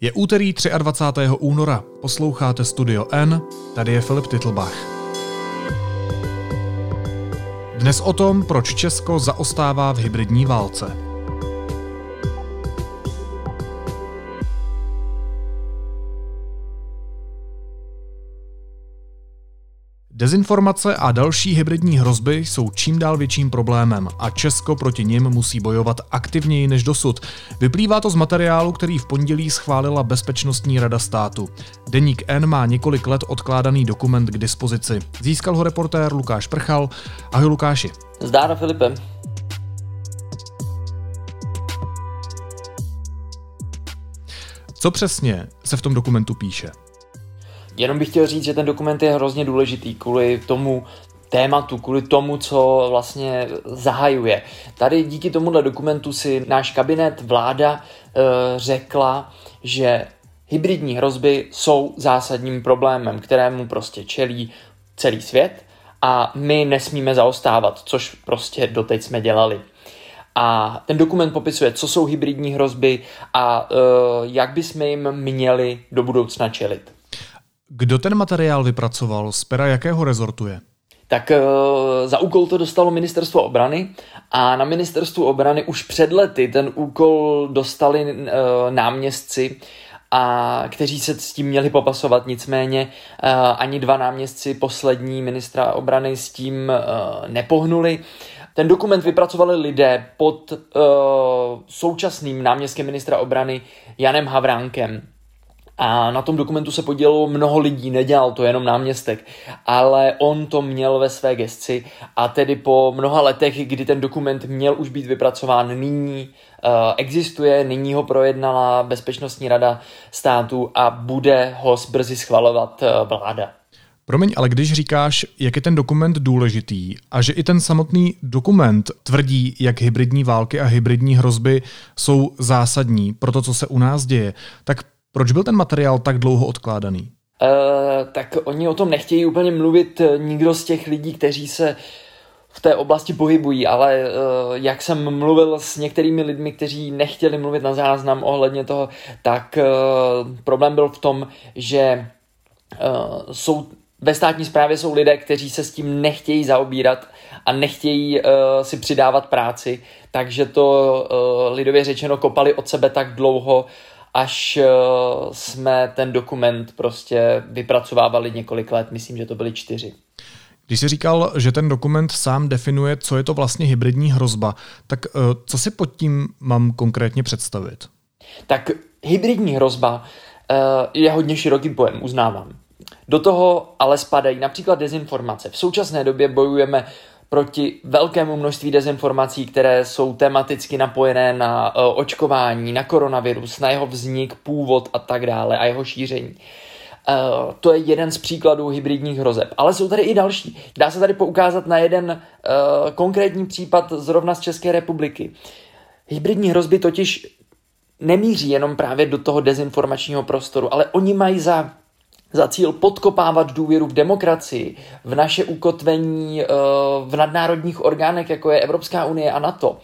Je úterý 23. února, posloucháte Studio N, tady je Filip Titlbach. Dnes o tom, proč Česko zaostává v hybridní válce. Dezinformace a další hybridní hrozby jsou čím dál větším problémem a Česko proti nim musí bojovat aktivněji než dosud. Vyplývá to z materiálu, který v pondělí schválila Bezpečnostní rada státu. Deník N má několik let odkládaný dokument k dispozici. Získal ho reportér Lukáš Prchal. Ahoj Lukáši. Zdára Filipem. Co přesně se v tom dokumentu píše? Jenom bych chtěl říct, že ten dokument je hrozně důležitý kvůli tomu tématu, kvůli tomu, co vlastně zahajuje. Tady díky tomuhle dokumentu si náš kabinet, vláda e, řekla, že hybridní hrozby jsou zásadním problémem, kterému prostě čelí celý svět a my nesmíme zaostávat, což prostě doteď jsme dělali. A ten dokument popisuje, co jsou hybridní hrozby a e, jak bychom jim měli do budoucna čelit. Kdo ten materiál vypracoval? Z pera jakého rezortu je? Tak e, za úkol to dostalo ministerstvo obrany a na ministerstvu obrany už před lety ten úkol dostali e, náměstci a kteří se s tím měli popasovat, nicméně e, ani dva náměstci poslední ministra obrany s tím nepohnuli. Ten dokument vypracovali lidé pod současným náměstkem ministra obrany Janem Havránkem. A na tom dokumentu se podělilo mnoho lidí, nedělal to jenom náměstek, ale on to měl ve své gesci a tedy po mnoha letech, kdy ten dokument měl už být vypracován, nyní uh, existuje, nyní ho projednala Bezpečnostní rada státu a bude ho brzy schvalovat uh, vláda. Promiň, ale když říkáš, jak je ten dokument důležitý a že i ten samotný dokument tvrdí, jak hybridní války a hybridní hrozby jsou zásadní pro to, co se u nás děje, tak proč byl ten materiál tak dlouho odkládaný? Uh, tak oni o tom nechtějí úplně mluvit eh, nikdo z těch lidí, kteří se v té oblasti pohybují, ale uh, jak jsem mluvil s některými lidmi, kteří nechtěli mluvit na záznam ohledně toho, tak uh, problém byl v tom, že uh, jsou ve státní správě jsou lidé, kteří se s tím nechtějí zaobírat a nechtějí uh, si přidávat práci, takže to uh, lidově řečeno kopali od sebe tak dlouho, až eh, jsme ten dokument prostě vypracovávali několik let, myslím, že to byly čtyři. Když jsi říkal, že ten dokument sám definuje, co je to vlastně hybridní hrozba, tak eh, co si pod tím mám konkrétně představit? Tak hybridní hrozba eh, je hodně široký pojem, uznávám. Do toho ale spadají například dezinformace. V současné době bojujeme proti velkému množství dezinformací, které jsou tematicky napojené na uh, očkování, na koronavirus, na jeho vznik, původ a tak dále a jeho šíření. Uh, to je jeden z příkladů hybridních hrozeb. Ale jsou tady i další. Dá se tady poukázat na jeden uh, konkrétní případ zrovna z České republiky. Hybridní hrozby totiž nemíří jenom právě do toho dezinformačního prostoru, ale oni mají za za cíl podkopávat důvěru v demokracii, v naše ukotvení eh, v nadnárodních orgánech, jako je Evropská unie a NATO.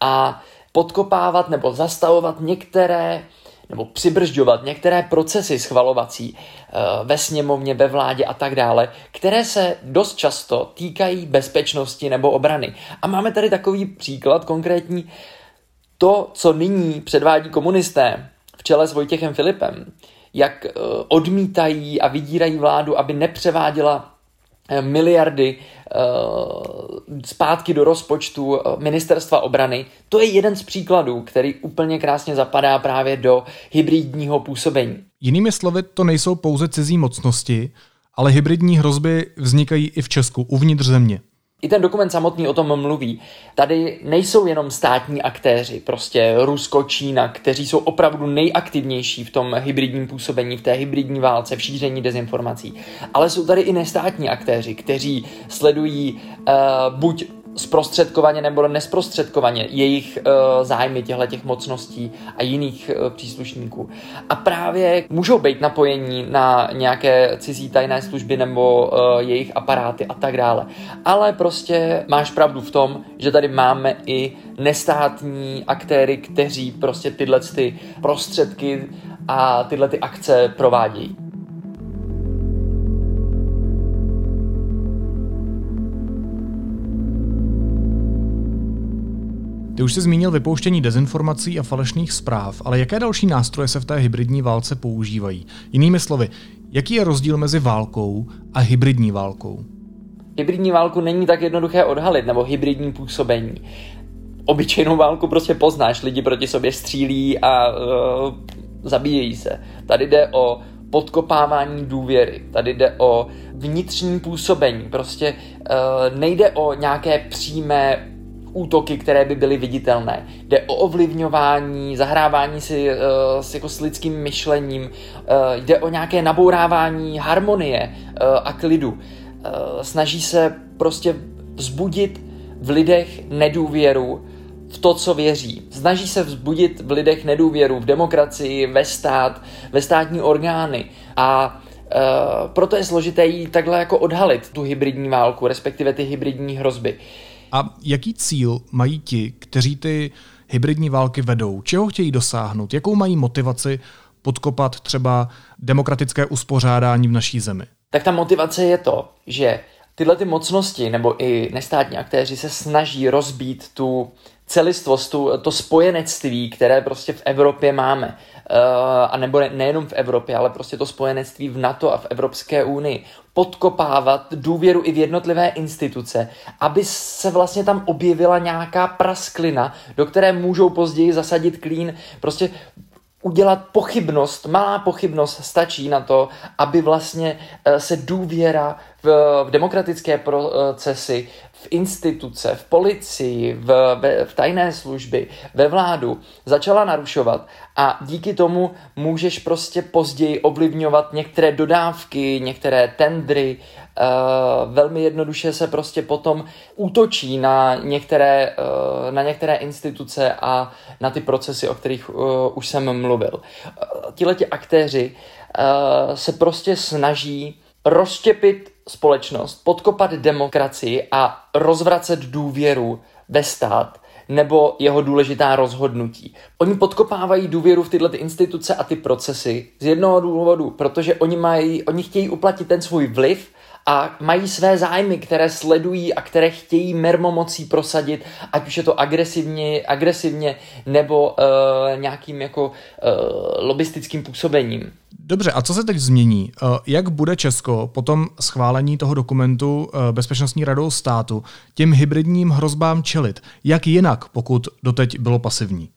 A podkopávat nebo zastavovat některé nebo přibržďovat některé procesy schvalovací eh, ve sněmovně, ve vládě a tak dále, které se dost často týkají bezpečnosti nebo obrany. A máme tady takový příklad konkrétní. To, co nyní předvádí komunisté v čele s Vojtěchem Filipem, jak eh, odmítají a vydírají vládu, aby nepřeváděla eh, miliardy eh, zpátky do rozpočtu ministerstva obrany. To je jeden z příkladů, který úplně krásně zapadá právě do hybridního působení. Jinými slovy, to nejsou pouze cizí mocnosti, ale hybridní hrozby vznikají i v Česku, uvnitř země. I ten dokument samotný o tom mluví. Tady nejsou jenom státní aktéři, prostě Rusko, Čína, kteří jsou opravdu nejaktivnější v tom hybridním působení, v té hybridní válce, v šíření dezinformací. Ale jsou tady i nestátní aktéři, kteří sledují uh, buď zprostředkovaně nebo nesprostředkovaně jejich uh, zájmy těchto těch mocností a jiných uh, příslušníků. A právě můžou být napojení na nějaké cizí tajné služby nebo uh, jejich aparáty a tak dále. Ale prostě máš pravdu v tom, že tady máme i nestátní aktéry, kteří prostě tyhle ty prostředky a tyhle ty akce provádějí. Ty už jsi zmínil vypouštění dezinformací a falešných zpráv, ale jaké další nástroje se v té hybridní válce používají? Jinými slovy, jaký je rozdíl mezi válkou a hybridní válkou? Hybridní válku není tak jednoduché odhalit, nebo hybridní působení. Obyčejnou válku prostě poznáš, lidi proti sobě střílí a uh, zabíjejí se. Tady jde o podkopávání důvěry, tady jde o vnitřní působení, prostě uh, nejde o nějaké přímé útoky, které by byly viditelné. Jde o ovlivňování, zahrávání si uh, s, jako s lidským myšlením, uh, jde o nějaké nabourávání harmonie uh, a klidu. Uh, snaží se prostě vzbudit v lidech nedůvěru v to, co věří. Snaží se vzbudit v lidech nedůvěru v demokracii, ve stát, ve státní orgány a Uh, proto je složité jí takhle jako odhalit tu hybridní válku, respektive ty hybridní hrozby. Uh, a jaký cíl mají ti, kteří ty hybridní války vedou? Čeho chtějí dosáhnout? Jakou mají motivaci podkopat třeba demokratické uspořádání v naší zemi? Tak ta motivace je to, že tyhle ty mocnosti nebo i nestátní aktéři se snaží rozbít tu celistvost, tu, to spojenectví, které prostě v Evropě máme. Uh, a nebo ne, nejenom v Evropě, ale prostě to spojenectví v NATO a v Evropské unii. Podkopávat důvěru i v jednotlivé instituce, aby se vlastně tam objevila nějaká prasklina, do které můžou později zasadit klín. Prostě udělat pochybnost, malá pochybnost stačí na to, aby vlastně eh, se důvěra v, v demokratické procesy, v instituce, v policii, v, v, v tajné služby, ve vládu začala narušovat a díky tomu můžeš prostě později ovlivňovat některé dodávky, některé tendry, uh, velmi jednoduše se prostě potom útočí na některé, uh, na některé instituce a na ty procesy, o kterých uh, už jsem mluvil. Tihleti aktéři se prostě snaží rozštěpit společnost, podkopat demokracii a rozvracet důvěru ve stát nebo jeho důležitá rozhodnutí. Oni podkopávají důvěru v tyhle ty instituce a ty procesy z jednoho důvodu, protože oni, mají, oni chtějí uplatnit ten svůj vliv a mají své zájmy, které sledují a které chtějí mermomocí prosadit, ať už je to agresivně, agresivně nebo uh, nějakým jako uh, lobistickým působením. Dobře, a co se teď změní? Uh, jak bude Česko po tom schválení toho dokumentu uh, Bezpečnostní radou státu těm hybridním hrozbám čelit? Jak jinak, pokud doteď bylo pasivní?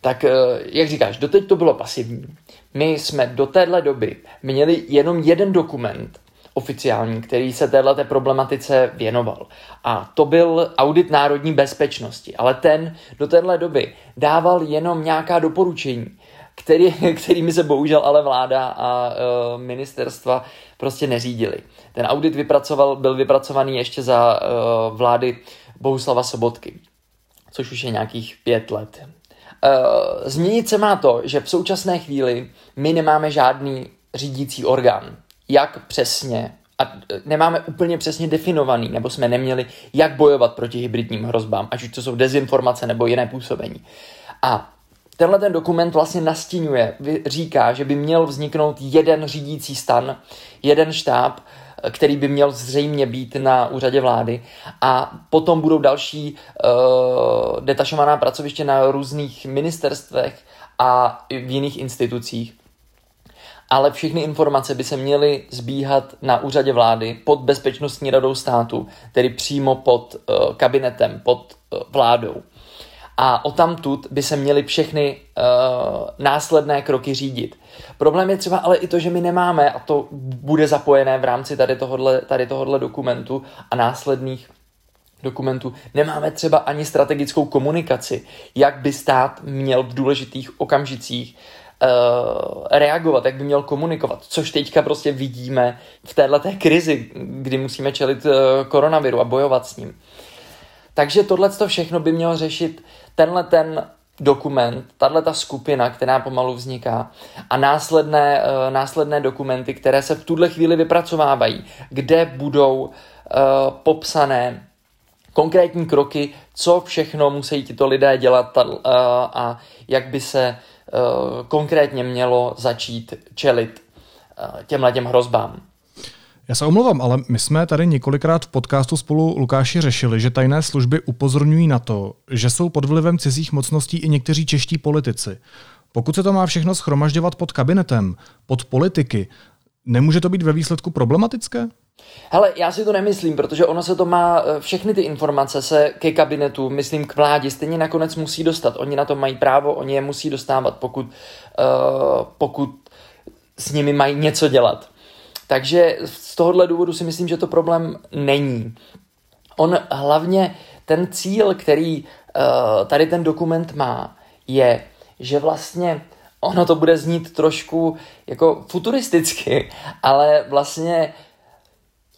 Tak, jak říkáš, doteď to bylo pasivní. My jsme do téhle doby měli jenom jeden dokument, oficiální, který se této problematice věnoval. A to byl audit národní bezpečnosti, ale ten do téhle doby dával jenom nějaká doporučení, který, kterými se bohužel ale vláda a e, ministerstva prostě neřídili. Ten audit vypracoval, byl vypracovaný ještě za e, vlády Bohuslava Sobotky, což už je nějakých pět let. E, změnit se má to, že v současné chvíli my nemáme žádný řídící orgán jak přesně a nemáme úplně přesně definovaný, nebo jsme neměli, jak bojovat proti hybridním hrozbám, ať už to jsou dezinformace nebo jiné působení. A tenhle ten dokument vlastně nastínuje, říká, že by měl vzniknout jeden řídící stan, jeden štáb, který by měl zřejmě být na úřadě vlády a potom budou další uh, detašovaná pracoviště na různých ministerstvech a v jiných institucích ale všechny informace by se měly zbíhat na úřadě vlády pod bezpečnostní radou státu, tedy přímo pod uh, kabinetem, pod uh, vládou. A o tamtud by se měly všechny uh, následné kroky řídit. Problém je třeba ale i to, že my nemáme, a to bude zapojené v rámci tady tohohle, tady tohohle dokumentu a následných dokumentů, nemáme třeba ani strategickou komunikaci, jak by stát měl v důležitých okamžicích uh, reagovat, jak by měl komunikovat, což teďka prostě vidíme v této krizi, kdy musíme čelit uh, koronaviru a bojovat s ním. Takže tohle všechno by mělo řešit tenhle ten dokument, tahle ta skupina, která pomalu vzniká a následné, uh, následné dokumenty, které se v tuhle chvíli vypracovávají, kde budou uh, popsané konkrétní kroky, co všechno musí tito lidé dělat uh, a jak by se konkrétně mělo začít čelit těmhle těm hrozbám. Já se omlouvám, ale my jsme tady několikrát v podcastu spolu Lukáši řešili, že tajné služby upozorňují na to, že jsou pod vlivem cizích mocností i někteří čeští politici. Pokud se to má všechno schromažďovat pod kabinetem, pod politiky, nemůže to být ve výsledku problematické? Hele, já si to nemyslím, protože ono se to má, eh, všechny ty informace se ke kabinetu, myslím k vládě, stejně nakonec musí dostat. Oni na to mají právo, oni je musí dostávat, pokud, uh, pokud s nimi mají něco dělat. Takže z tohohle důvodu si myslím, že to problém není. On hlavně, ten cíl, který uh, tady ten dokument má, je, že vlastně ono to bude znít trošku jako futuristicky, ale vlastně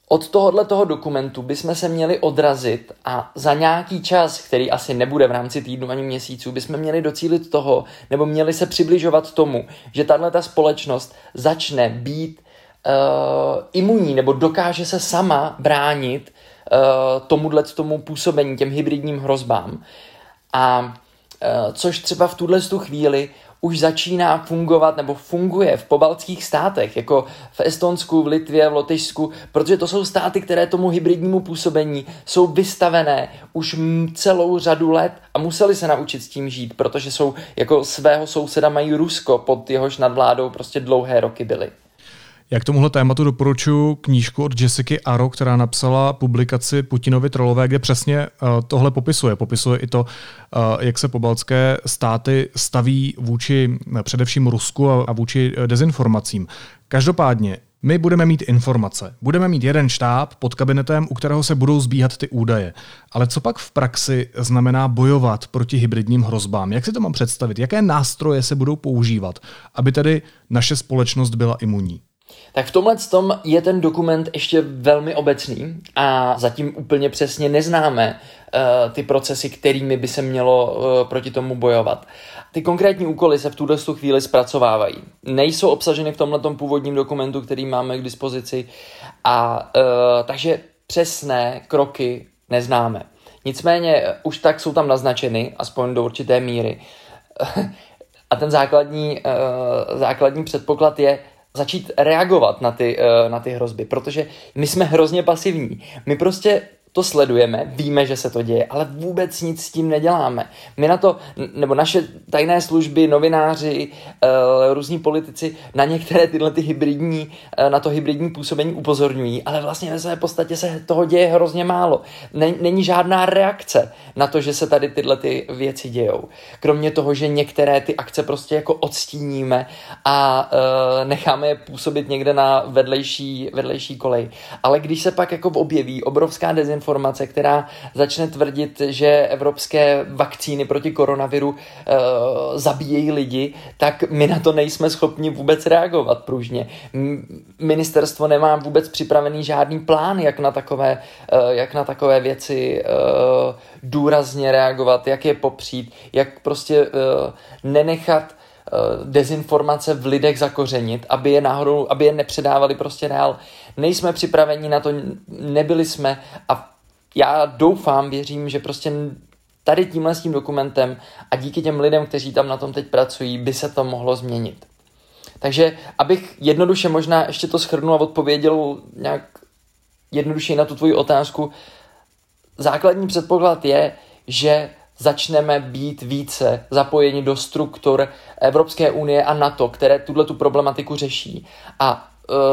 od tohohle toho dokumentu bychom se měli odrazit a za nějaký čas, který asi nebude v rámci týdnu ani měsíců, bychom měli docílit toho, nebo měli se přibližovat tomu, že tahle ta společnost začne být uh, imunní nebo dokáže se sama bránit uh, tomuhle tomu působení, těm hybridním hrozbám. A uh, což třeba v tuhle chvíli už začíná fungovat nebo funguje v pobaltských státech, jako v Estonsku, v Litvě, v Lotyšsku, protože to jsou státy, které tomu hybridnímu působení jsou vystavené už celou řadu let a museli se naučit s tím žít, protože jsou jako svého souseda mají Rusko, pod jehož nadvládou prostě dlouhé roky byly. Jak tomuhle tématu doporučuji knížku od Jessica Aro, která napsala publikaci Putinovi trolové, kde přesně uh, tohle popisuje. Popisuje i to, uh, jak se pobaltské státy staví vůči uh, především Rusku a, vůči dezinformacím. Každopádně, my budeme mít informace. Budeme mít jeden štáb pod kabinetem, u kterého se budou zbíhat ty údaje. Ale co pak v praxi znamená bojovat proti hybridním hrozbám? Jak si to mám představit? Jaké nástroje se budou používat, aby tedy naše společnost byla imunní? Tak v tomhle tom je ten dokument ještě velmi obecný a zatím úplně přesně neznáme uh, ty procesy, kterými by se mělo uh, proti tomu bojovat. Ty konkrétní úkoly se v tuhle chvíli zpracovávají. Nejsou obsaženy v tomhle původním dokumentu, který máme k dispozici, a uh, takže přesné kroky neznáme. Nicméně už tak jsou tam naznačeny, aspoň do určité míry. a ten základní, základní předpoklad je, začít reagovat na ty, eh, na ty hrozby, protože my jsme hrozně pasivní. My prostě to sledujeme, víme, že se to děje, ale vůbec nic s tím neděláme. My na to, nebo naše tajné služby, novináři, uh, různí politici na některé tyhle ty hybridní, uh, na to hybridní působení upozorňují, ale vlastně ve své podstatě se toho děje hrozně málo. Není žádná reakce na to, že se tady tyhle ty věci dějou. Kromě toho, že některé ty akce prostě jako odstíníme a uh, necháme je působit někde na vedlejší, vedlejší kolej. Ale když se pak jako objeví obrovská dezinformace, informace, která začne tvrdit, že evropské vakcíny proti koronaviru uh, zabíjejí lidi, tak my na to nejsme schopni vůbec reagovat pružně. Ministerstvo nemá vůbec připravený žádný plán, jak na takové, uh, jak na takové věci uh, důrazně reagovat, jak je popřít, jak prostě uh, nenechat dezinformace v lidech zakořenit, aby je náhodou, aby je nepředávali prostě dál. Nejsme připraveni na to, nebyli jsme a já doufám, věřím, že prostě tady tímhle s tím dokumentem a díky těm lidem, kteří tam na tom teď pracují, by se to mohlo změnit. Takže abych jednoduše možná ještě to schrnul a odpověděl nějak jednoduše na tu tvoji otázku, základní předpoklad je, že začneme být více zapojeni do struktur Evropské unie a NATO, které tuhle tu problematiku řeší. A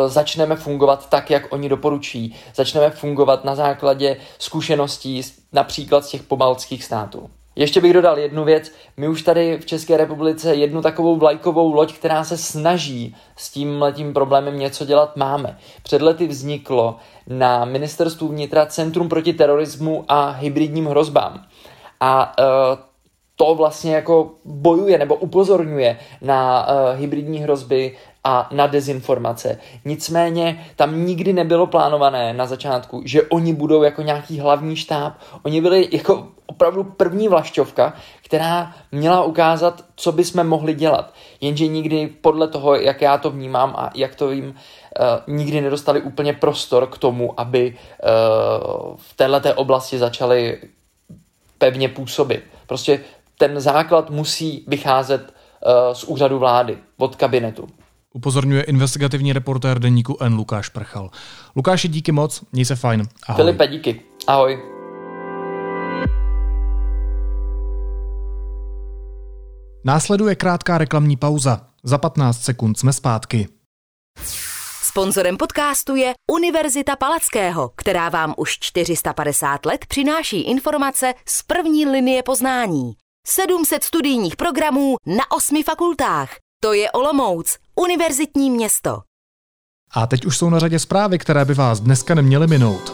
začneme fungovat tak, jak oni doporučují. Začneme fungovat na základě zkušeností například z těch pobaltských států. Ještě bych dodal jednu věc. My už tady v České republice jednu takovou vlajkovou loď, která se snaží s tím letím problémem něco dělat, máme. Před lety vzniklo na ministerstvu vnitra Centrum proti terorismu a hybridním hrozbám. A uh, to vlastně jako bojuje nebo upozorňuje na uh, hybridní hrozby, a na dezinformace. Nicméně tam nikdy nebylo plánované na začátku, že oni budou jako nějaký hlavní štáb. Oni byli jako opravdu první vlašťovka, která měla ukázat, co bychom mohli dělat. Jenže nikdy podle toho, jak já to vnímám a jak to vím, uh, nikdy nedostali úplně prostor k tomu, aby uh, v této oblasti začali pevně působit. Prostě ten základ musí vycházet z úřadu vlády, od kabinetu. Upozorňuje investigativní reportér deníku N. Lukáš Prchal. Lukáši, díky moc, měj se fajn. Ahoj. Filipe, díky. Ahoj. Následuje krátká reklamní pauza. Za 15 sekund jsme zpátky. Sponzorem podcastu je Univerzita Palackého, která vám už 450 let přináší informace z první linie poznání. 700 studijních programů na osmi fakultách. To je Olomouc, univerzitní město. A teď už jsou na řadě zprávy, které by vás dneska neměly minout.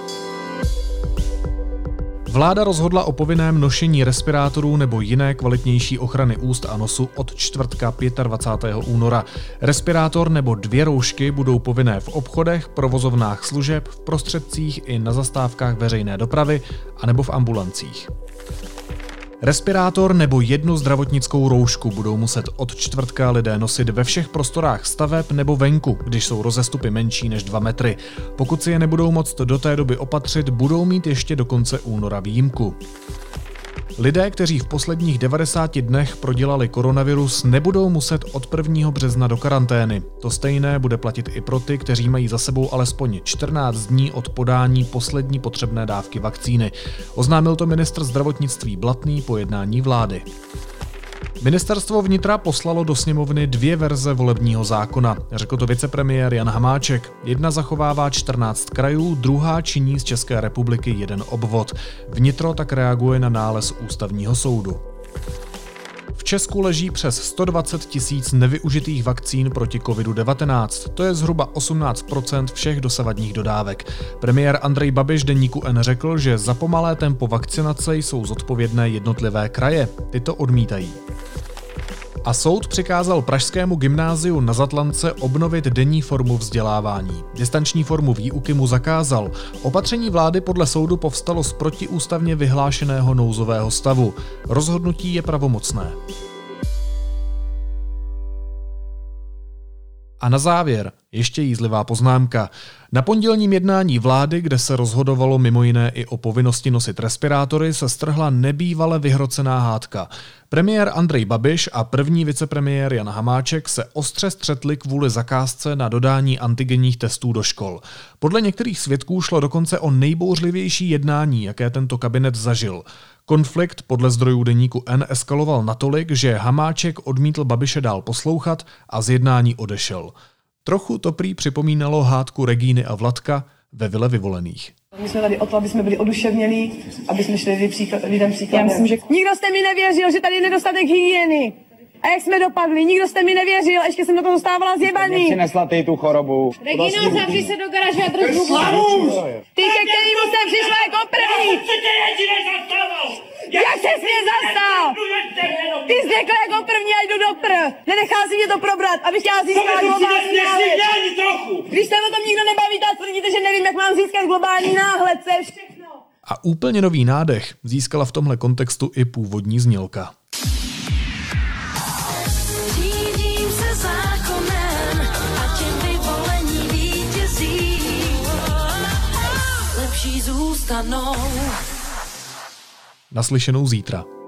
Vláda rozhodla o povinném nošení respirátorů nebo jiné kvalitnější ochrany úst a nosu od čtvrtka 25. února. Respirátor nebo dvě roušky budou povinné v obchodech, provozovnách služeb, v prostředcích i na zastávkách veřejné dopravy anebo v ambulancích. Respirátor nebo jednu zdravotnickou roušku budou muset od čtvrtka lidé nosit ve všech prostorách staveb nebo venku, když jsou rozestupy menší než 2 metry. Pokud si je nebudou moct do té doby opatřit, budou mít ještě do konce února výjimku. Lidé, kteří v posledních 90 dnech prodělali koronavirus, nebudou muset od 1. března do karantény. To stejné bude platit i pro ty, kteří mají za sebou alespoň 14 dní od podání poslední potřebné dávky vakcíny. Oznámil to ministr zdravotnictví Blatný po jednání vlády. Ministerstvo vnitra poslalo do sněmovny dvě verze volebního zákona. Řekl to vicepremiér Jan Hamáček. Jedna zachovává 14 krajů, druhá činí z České republiky jeden obvod. Vnitro tak reaguje na nález ústavního soudu. V Česku leží přes 120 tisíc nevyužitých vakcín proti COVID-19. To je zhruba 18% všech dosavadních dodávek. Premiér Andrej Babiš deníku N řekl, že za pomalé tempo vakcinace jsou zodpovědné jednotlivé kraje. Ty to odmítají. A soud přikázal Pražskému gymnáziu na Zatlance obnovit denní formu vzdělávání. Distanční formu výuky mu zakázal. Opatření vlády podle soudu povstalo z protiústavně vyhlášeného nouzového stavu. Rozhodnutí je pravomocné. A na závěr ještě jízlivá poznámka. Na pondělním jednání vlády, kde se rozhodovalo mimo jiné i o povinnosti nosit respirátory, se strhla nebývale vyhrocená hádka. Premiér Andrej Babiš a první vicepremiér Jan Hamáček se ostře střetli kvůli zakázce na dodání antigenních testů do škol. Podle některých svědků šlo dokonce o nejbouřlivější jednání, jaké tento kabinet zažil. Konflikt podle zdrojů deníku N eskaloval natolik, že Hamáček odmítl Babiše dál poslouchat a z jednání odešel. Trochu to prý připomínalo hádku Regíny a Vladka ve Vile vyvolených. My jsme tady o to, aby jsme byli oduševnělí, aby jsme šli lidem příkladem. Já myslím, že nikdo jste mi nevěřil, že tady je nedostatek hygieny. A jak jsme dopadli? Nikdo jste mi nevěřil, ještě jsem na to dostávala zjebaný. Přinesla ty tu chorobu. Regino, zavři se do garáže a drž Ty, ke kterému jsem přišla jako první. Jak se mě zastal? Ty jsi řekl jako první a jdu do pr. Nenechá si mě to probrat, abych chtěla získat globální náhled. Když se o tom nikdo nebaví, tak tvrdíte, že nevím, jak mám získat globální náhled, co je všechno. A úplně nový nádech získala v tomhle kontextu i původní znělka. zůstanou. Naslyšenou zítra.